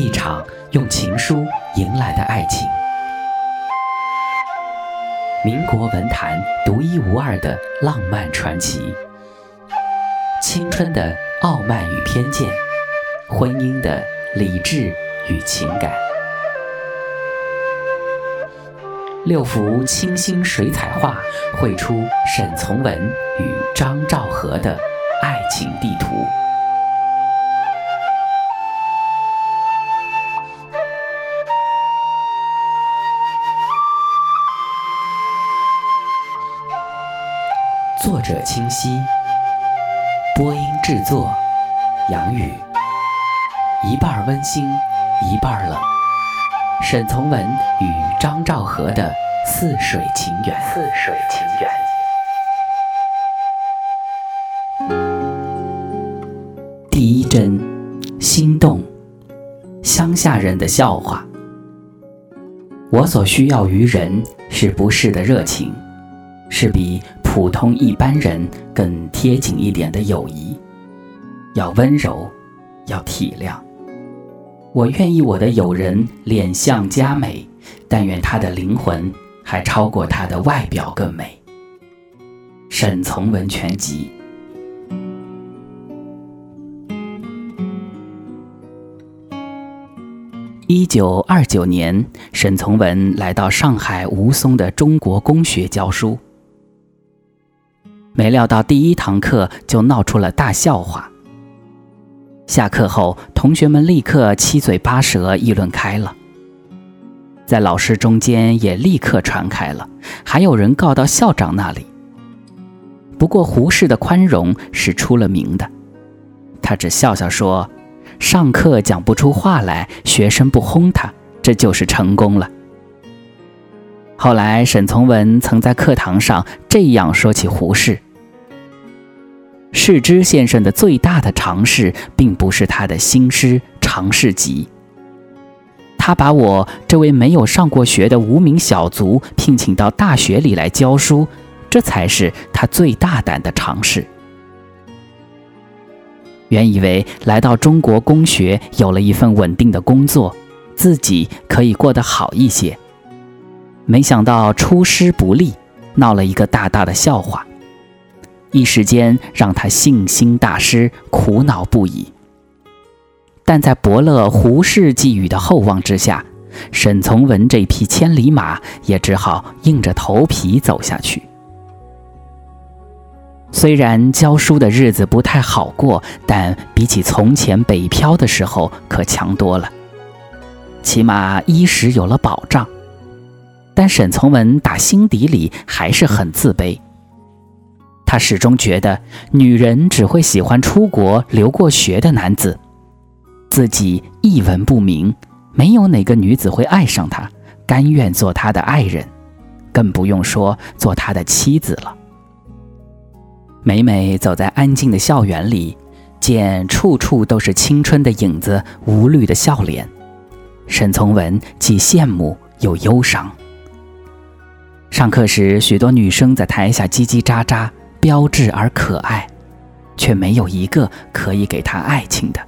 一场用情书迎来的爱情。民国文坛独一无二的浪漫传奇，青春的傲慢与偏见，婚姻的理智与情感。六幅清新水彩画绘出沈从文与张兆和的爱情地图。作者清晰，播音制作杨宇，一半温馨，一半冷。沈从文与张兆和的似水情缘。似水情缘。第一针，心动。乡下人的笑话。我所需要于人，是不是的热情，是比普通一般人更贴紧一点的友谊。要温柔，要体谅。我愿意我的友人脸相佳美，但愿他的灵魂还超过他的外表更美。沈从文全集。一九二九年，沈从文来到上海吴淞的中国公学教书，没料到第一堂课就闹出了大笑话。下课后，同学们立刻七嘴八舌议论开了，在老师中间也立刻传开了，还有人告到校长那里。不过胡适的宽容是出了名的，他只笑笑说：“上课讲不出话来，学生不轰他，这就是成功了。”后来沈从文曾在课堂上这样说起胡适。世之先生的最大的尝试，并不是他的新诗《尝试集》。他把我这位没有上过学的无名小卒聘请到大学里来教书，这才是他最大胆的尝试。原以为来到中国公学，有了一份稳定的工作，自己可以过得好一些。没想到出师不利，闹了一个大大的笑话。一时间让他信心大失，苦恼不已。但在伯乐胡适寄予的厚望之下，沈从文这匹千里马也只好硬着头皮走下去。虽然教书的日子不太好过，但比起从前北漂的时候可强多了，起码衣食有了保障。但沈从文打心底里还是很自卑。他始终觉得女人只会喜欢出国留过学的男子，自己一文不名，没有哪个女子会爱上他，甘愿做他的爱人，更不用说做他的妻子了。每每走在安静的校园里，见处处都是青春的影子、无虑的笑脸，沈从文既羡慕又忧伤。上课时，许多女生在台下叽叽喳喳。标致而可爱，却没有一个可以给他爱情的。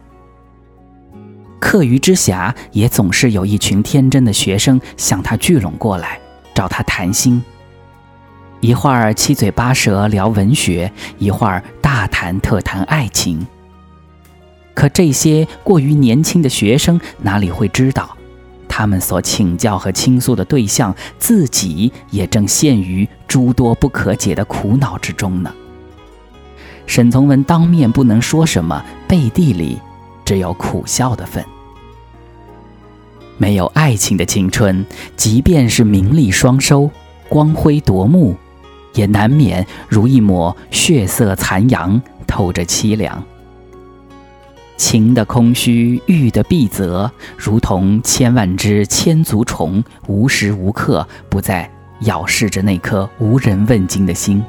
课余之暇，也总是有一群天真的学生向他聚拢过来，找他谈心。一会儿七嘴八舌聊文学，一会儿大谈特谈爱情。可这些过于年轻的学生哪里会知道，他们所请教和倾诉的对象，自己也正陷于。诸多不可解的苦恼之中呢。沈从文当面不能说什么，背地里只有苦笑的份。没有爱情的青春，即便是名利双收、光辉夺目，也难免如一抹血色残阳，透着凄凉。情的空虚，欲的闭塞，如同千万只千足虫，无时无刻不在。咬噬着那颗无人问津的心。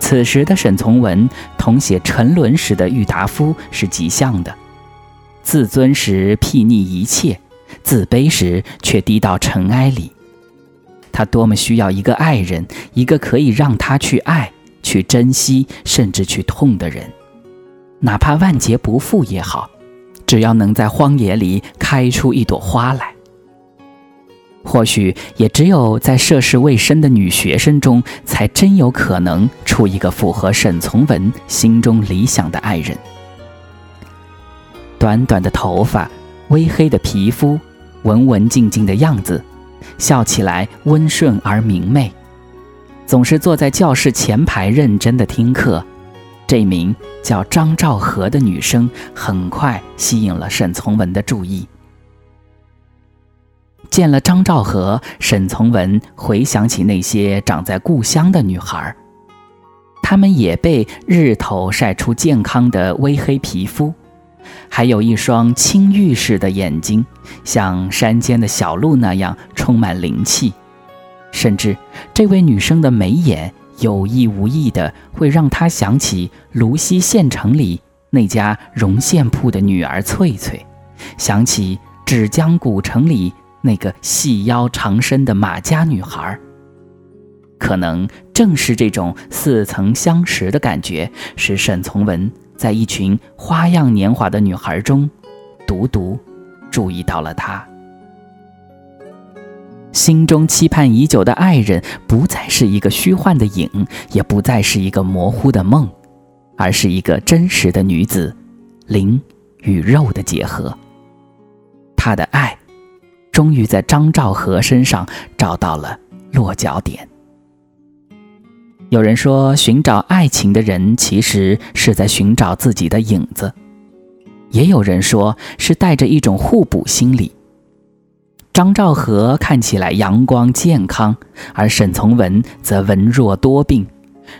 此时的沈从文同写沉沦时的郁达夫是极像的，自尊时睥睨一切，自卑时却低到尘埃里。他多么需要一个爱人，一个可以让他去爱、去珍惜，甚至去痛的人，哪怕万劫不复也好，只要能在荒野里开出一朵花来。或许也只有在涉世未深的女学生中，才真有可能出一个符合沈从文心中理想的爱人。短短的头发，微黑的皮肤，文文静静的样子，笑起来温顺而明媚，总是坐在教室前排认真的听课。这名叫张兆和的女生很快吸引了沈从文的注意。见了张兆和，沈从文回想起那些长在故乡的女孩，她们也被日头晒出健康的微黑皮肤，还有一双青玉似的眼睛，像山间的小鹿那样充满灵气。甚至这位女生的眉眼，有意无意的会让他想起芦溪县城里那家绒线铺的女儿翠翠，想起芷江古城里。那个细腰长身的马家女孩，可能正是这种似曾相识的感觉，使沈从文在一群花样年华的女孩中，独独注意到了她。心中期盼已久的爱人，不再是一个虚幻的影，也不再是一个模糊的梦，而是一个真实的女子，灵与肉的结合。他的爱。终于在张兆和身上找到了落脚点。有人说，寻找爱情的人其实是在寻找自己的影子；也有人说是带着一种互补心理。张兆和看起来阳光健康，而沈从文则文弱多病，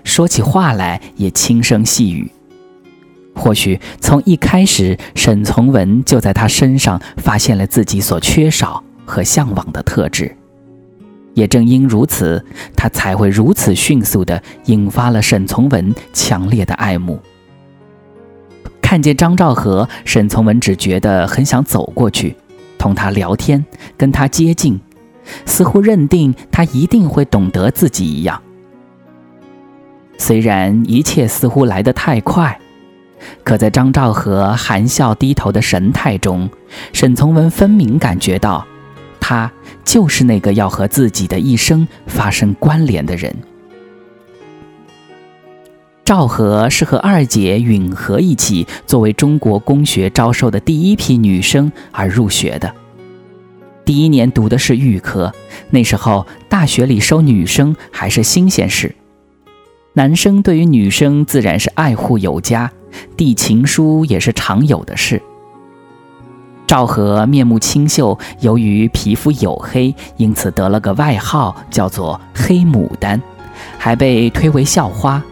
说起话来也轻声细语。或许从一开始，沈从文就在他身上发现了自己所缺少和向往的特质。也正因如此，他才会如此迅速地引发了沈从文强烈的爱慕。看见张兆和，沈从文只觉得很想走过去，同他聊天，跟他接近，似乎认定他一定会懂得自己一样。虽然一切似乎来得太快。可在张兆和含笑低头的神态中，沈从文分明感觉到，他就是那个要和自己的一生发生关联的人。赵和是和二姐允和一起作为中国公学招收的第一批女生而入学的。第一年读的是预科，那时候大学里收女生还是新鲜事，男生对于女生自然是爱护有加。递情书也是常有的事。赵和面目清秀，由于皮肤黝黑，因此得了个外号，叫做“黑牡丹”，还被推为校花。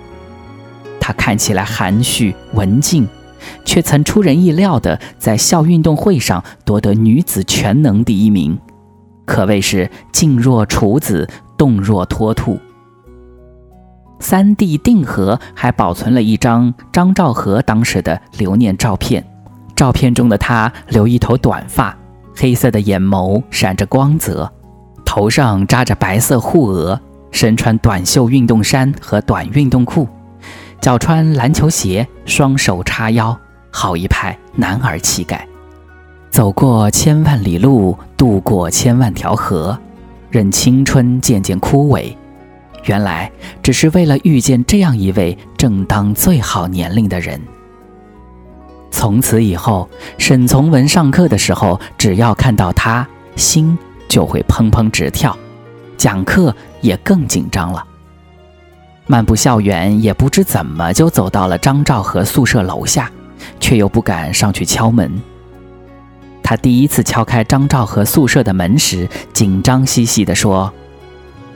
她看起来含蓄文静，却曾出人意料地在校运动会上夺得女子全能第一名，可谓是静若处子，动若脱兔。三弟定和还保存了一张张兆和当时的留念照片，照片中的他留一头短发，黑色的眼眸闪着光泽，头上扎着白色护额，身穿短袖运动衫和短运动裤，脚穿篮球鞋，双手叉腰，好一派男儿气概。走过千万里路，渡过千万条河，任青春渐渐枯萎。原来只是为了遇见这样一位正当最好年龄的人。从此以后，沈从文上课的时候，只要看到他，心就会砰砰直跳，讲课也更紧张了。漫步校园，也不知怎么就走到了张兆和宿舍楼下，却又不敢上去敲门。他第一次敲开张兆和宿舍的门时，紧张兮兮地说。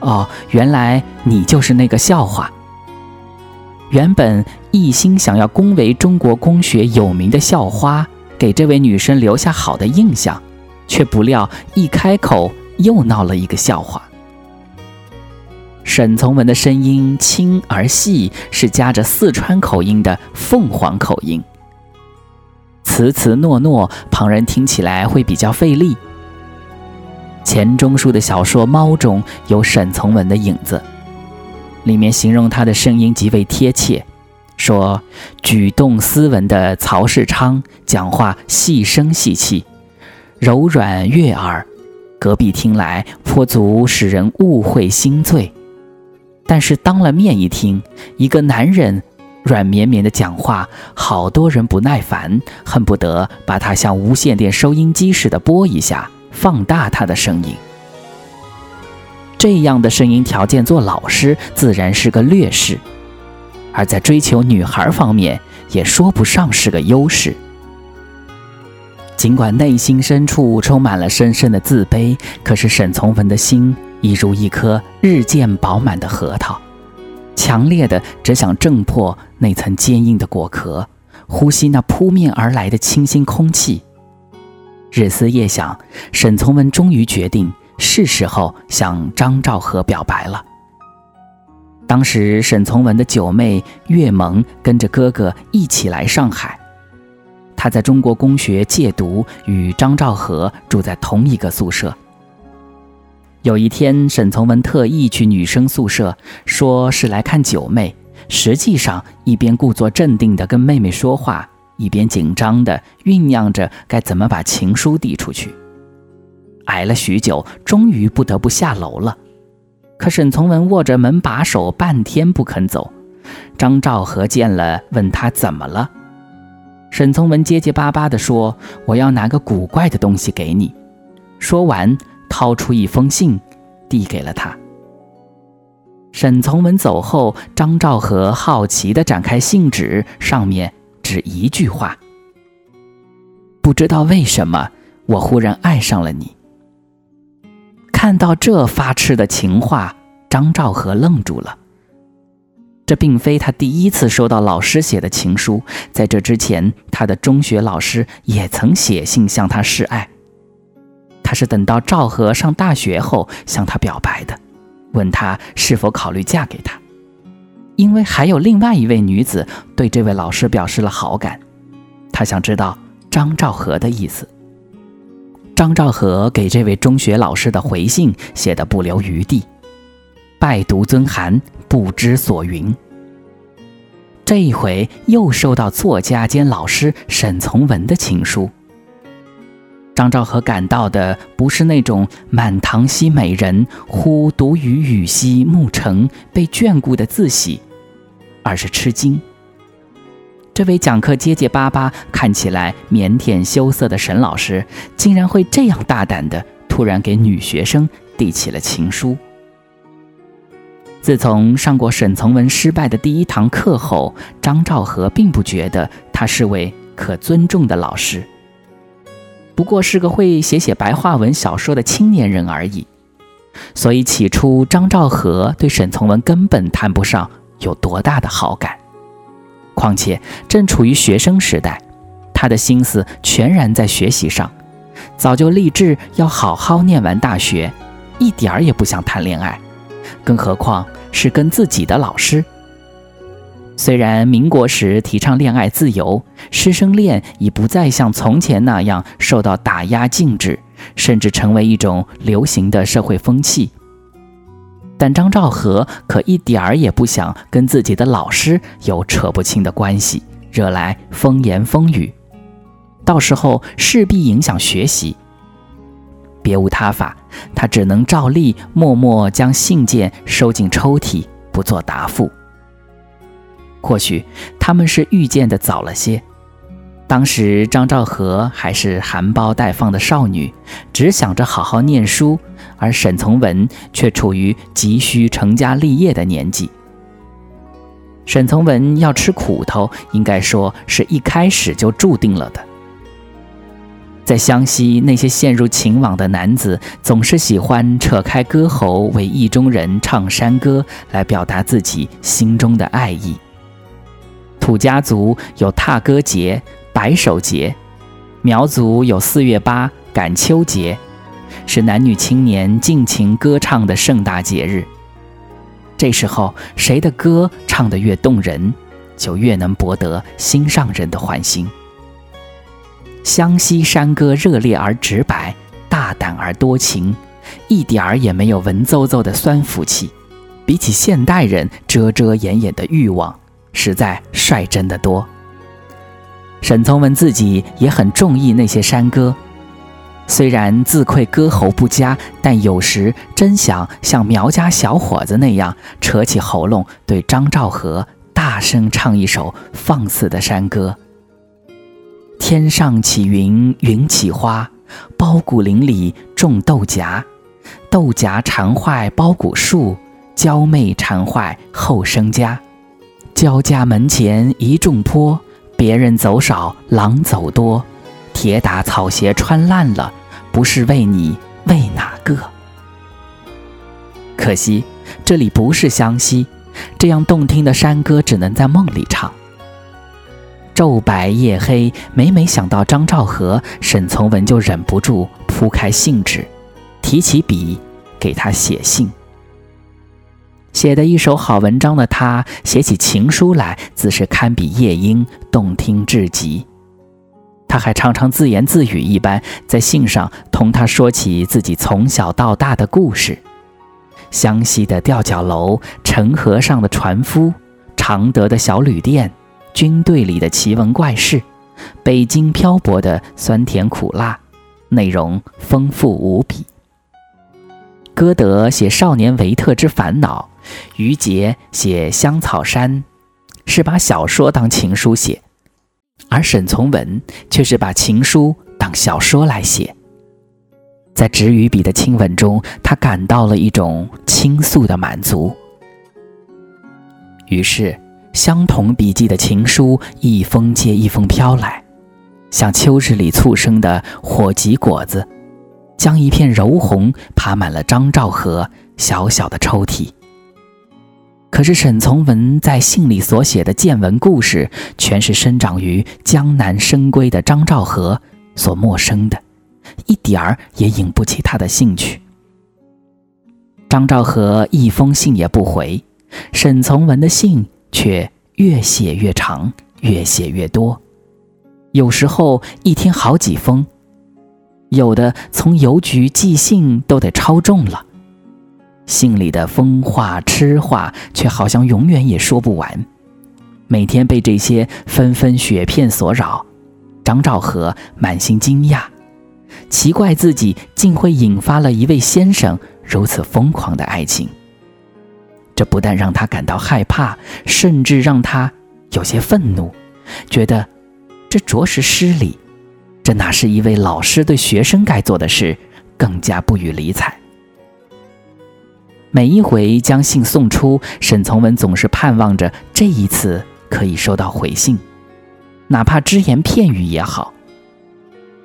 哦，原来你就是那个笑话。原本一心想要恭维中国公学有名的校花，给这位女生留下好的印象，却不料一开口又闹了一个笑话。沈从文的声音轻而细，是夹着四川口音的凤凰口音，词词诺诺，旁人听起来会比较费力。钱钟书的小说《猫》中有沈从文的影子，里面形容他的声音极为贴切，说举动斯文的曹世昌讲话细声细气，柔软悦耳，隔壁听来颇足使人误会心醉。但是当了面一听，一个男人软绵绵的讲话，好多人不耐烦，恨不得把他像无线电收音机似的播一下，放大他的声音。这样的声音条件做老师自然是个劣势，而在追求女孩方面也说不上是个优势。尽管内心深处充满了深深的自卑，可是沈从文的心已如一颗日渐饱满的核桃，强烈的只想挣破那层坚硬的果壳，呼吸那扑面而来的清新空气。日思夜想，沈从文终于决定。是时候向张兆和表白了。当时沈从文的九妹岳萌跟着哥哥一起来上海，他在中国公学借读，与张兆和住在同一个宿舍。有一天，沈从文特意去女生宿舍，说是来看九妹，实际上一边故作镇定地跟妹妹说话，一边紧张地酝酿着该怎么把情书递出去。挨了许久，终于不得不下楼了。可沈从文握着门把手，半天不肯走。张兆和见了，问他怎么了。沈从文结结巴巴地说：“我要拿个古怪的东西给你。”说完，掏出一封信，递给了他。沈从文走后，张兆和好奇地展开信纸，上面只一句话：“不知道为什么，我忽然爱上了你。”看到这发痴的情话，张兆和愣住了。这并非他第一次收到老师写的情书，在这之前，他的中学老师也曾写信向他示爱。他是等到赵和上大学后向他表白的，问他是否考虑嫁给他，因为还有另外一位女子对这位老师表示了好感。他想知道张兆和的意思。张兆和给这位中学老师的回信写得不留余地，拜读尊函，不知所云。这一回又收到作家兼老师沈从文的情书。张兆和感到的不是那种满堂惜美人，忽独与雨兮暮成被眷顾的自喜，而是吃惊。这位讲课结结巴巴、看起来腼腆羞涩的沈老师，竟然会这样大胆的突然给女学生递起了情书。自从上过沈从文失败的第一堂课后，张兆和并不觉得他是位可尊重的老师，不过是个会写写白话文小说的青年人而已。所以起初，张兆和对沈从文根本谈不上有多大的好感。况且正处于学生时代，他的心思全然在学习上，早就立志要好好念完大学，一点儿也不想谈恋爱，更何况是跟自己的老师。虽然民国时提倡恋爱自由，师生恋已不再像从前那样受到打压禁止，甚至成为一种流行的社会风气。但张兆和可一点儿也不想跟自己的老师有扯不清的关系，惹来风言风语，到时候势必影响学习。别无他法，他只能照例默默将信件收进抽屉，不做答复。或许他们是遇见的早了些。当时张兆和还是含苞待放的少女，只想着好好念书，而沈从文却处于急需成家立业的年纪。沈从文要吃苦头，应该说是一开始就注定了的。在湘西，那些陷入情网的男子总是喜欢扯开歌喉，为意中人唱山歌，来表达自己心中的爱意。土家族有踏歌节。白首节，苗族有四月八赶秋节，是男女青年尽情歌唱的盛大节日。这时候，谁的歌唱得越动人，就越能博得心上人的欢心。湘西山歌热烈而直白，大胆而多情，一点儿也没有文绉绉的酸腐气。比起现代人遮遮掩掩的欲望，实在率真的多。沈从文自己也很中意那些山歌，虽然自愧歌喉不佳，但有时真想像苗家小伙子那样，扯起喉咙对张兆和大声唱一首放肆的山歌：“天上起云，云起花，包谷林里种豆荚，豆荚缠坏包谷树，娇妹缠坏后生家，焦家门前一种坡。”别人走少，狼走多，铁打草鞋穿烂了，不是为你，为哪个？可惜这里不是湘西，这样动听的山歌只能在梦里唱。昼白夜黑，每每想到张兆和，沈从文就忍不住铺开信纸，提起笔给他写信。写的一手好文章的他，写起情书来自是堪比夜莺，动听至极。他还常常自言自语一般，在信上同他说起自己从小到大的故事：湘西的吊脚楼、陈河上的船夫、常德的小旅店、军队里的奇闻怪事、北京漂泊的酸甜苦辣，内容丰富无比。歌德写少年维特之烦恼。于杰写香草山，是把小说当情书写，而沈从文却是把情书当小说来写。在纸与笔的亲吻中，他感到了一种倾诉的满足。于是，相同笔迹的情书一封接一封飘来，像秋日里簇生的火棘果子，将一片柔红爬满了张兆和小小的抽屉。可是沈从文在信里所写的见闻故事，全是生长于江南深闺的张兆和所陌生的，一点儿也引不起他的兴趣。张兆和一封信也不回，沈从文的信却越写越长，越写越多，有时候一天好几封，有的从邮局寄信都得超重了。信里的疯话痴话，却好像永远也说不完。每天被这些纷纷雪片所扰，张兆和满心惊讶，奇怪自己竟会引发了一位先生如此疯狂的爱情。这不但让他感到害怕，甚至让他有些愤怒，觉得这着实失礼。这哪是一位老师对学生该做的事？更加不予理睬。每一回将信送出，沈从文总是盼望着这一次可以收到回信，哪怕只言片语也好。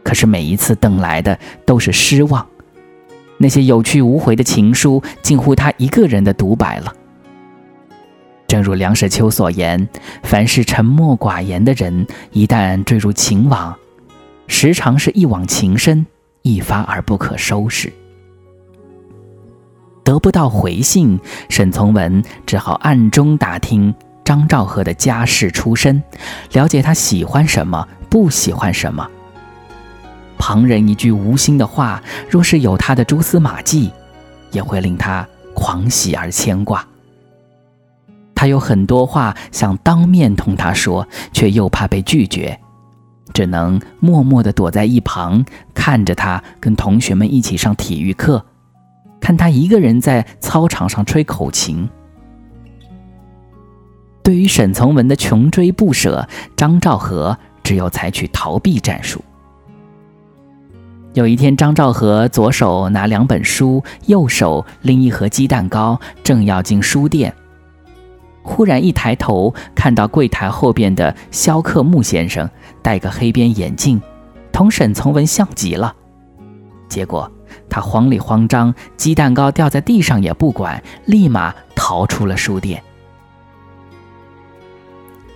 可是每一次等来的都是失望，那些有去无回的情书，近乎他一个人的独白了。正如梁实秋所言：“凡是沉默寡言的人，一旦坠入情网，时常是一往情深，一发而不可收拾。”得不到回信，沈从文只好暗中打听张兆和的家世出身，了解他喜欢什么，不喜欢什么。旁人一句无心的话，若是有他的蛛丝马迹，也会令他狂喜而牵挂。他有很多话想当面同他说，却又怕被拒绝，只能默默地躲在一旁，看着他跟同学们一起上体育课。看他一个人在操场上吹口琴。对于沈从文的穷追不舍，张兆和只有采取逃避战术。有一天，张兆和左手拿两本书，右手拎一盒鸡蛋糕，正要进书店，忽然一抬头，看到柜台后边的肖克木先生戴个黑边眼镜，同沈从文像极了。结果。他慌里慌张，鸡蛋糕掉在地上也不管，立马逃出了书店。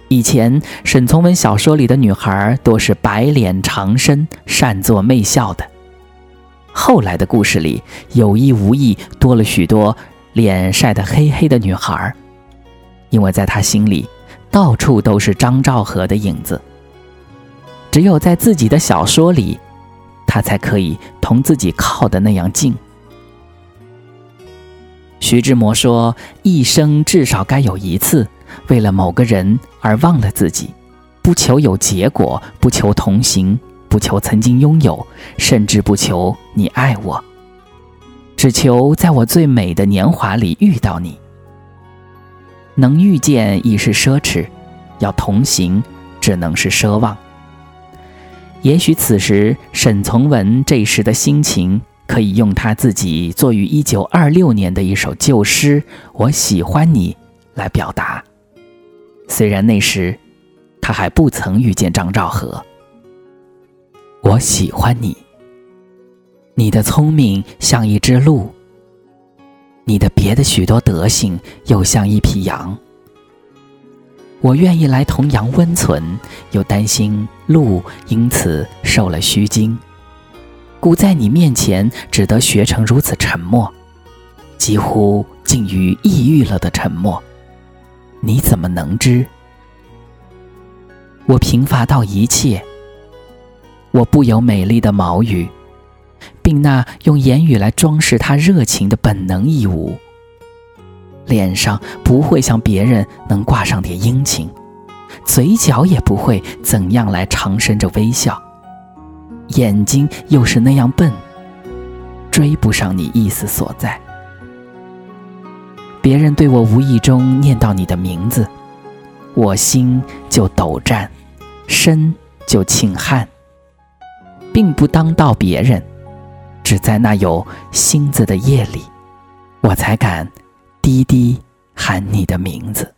以前沈从文小说里的女孩多是白脸长身、善作媚笑的，后来的故事里有意无意多了许多脸晒得黑黑的女孩，因为在他心里到处都是张兆和的影子，只有在自己的小说里。他才可以同自己靠的那样近。徐志摩说：“一生至少该有一次，为了某个人而忘了自己，不求有结果，不求同行，不求曾经拥有，甚至不求你爱我，只求在我最美的年华里遇到你。能遇见已是奢侈，要同行只能是奢望。也许此时沈从文这时的心情，可以用他自己作于一九二六年的一首旧诗《我喜欢你》来表达。虽然那时他还不曾遇见张兆和，我喜欢你。你的聪明像一只鹿。你的别的许多德行，又像一匹羊。我愿意来同羊温存，又担心鹿因此受了虚惊，故在你面前只得学成如此沉默，几乎近于抑郁了的沉默。你怎么能知？我贫乏到一切，我不有美丽的毛羽。并那用言语来装饰他热情的本能义务，脸上不会像别人能挂上点殷勤，嘴角也不会怎样来长伸着微笑，眼睛又是那样笨，追不上你意思所在。别人对我无意中念到你的名字，我心就抖颤，身就沁汗，并不当到别人。只在那有星子的夜里，我才敢滴滴喊你的名字。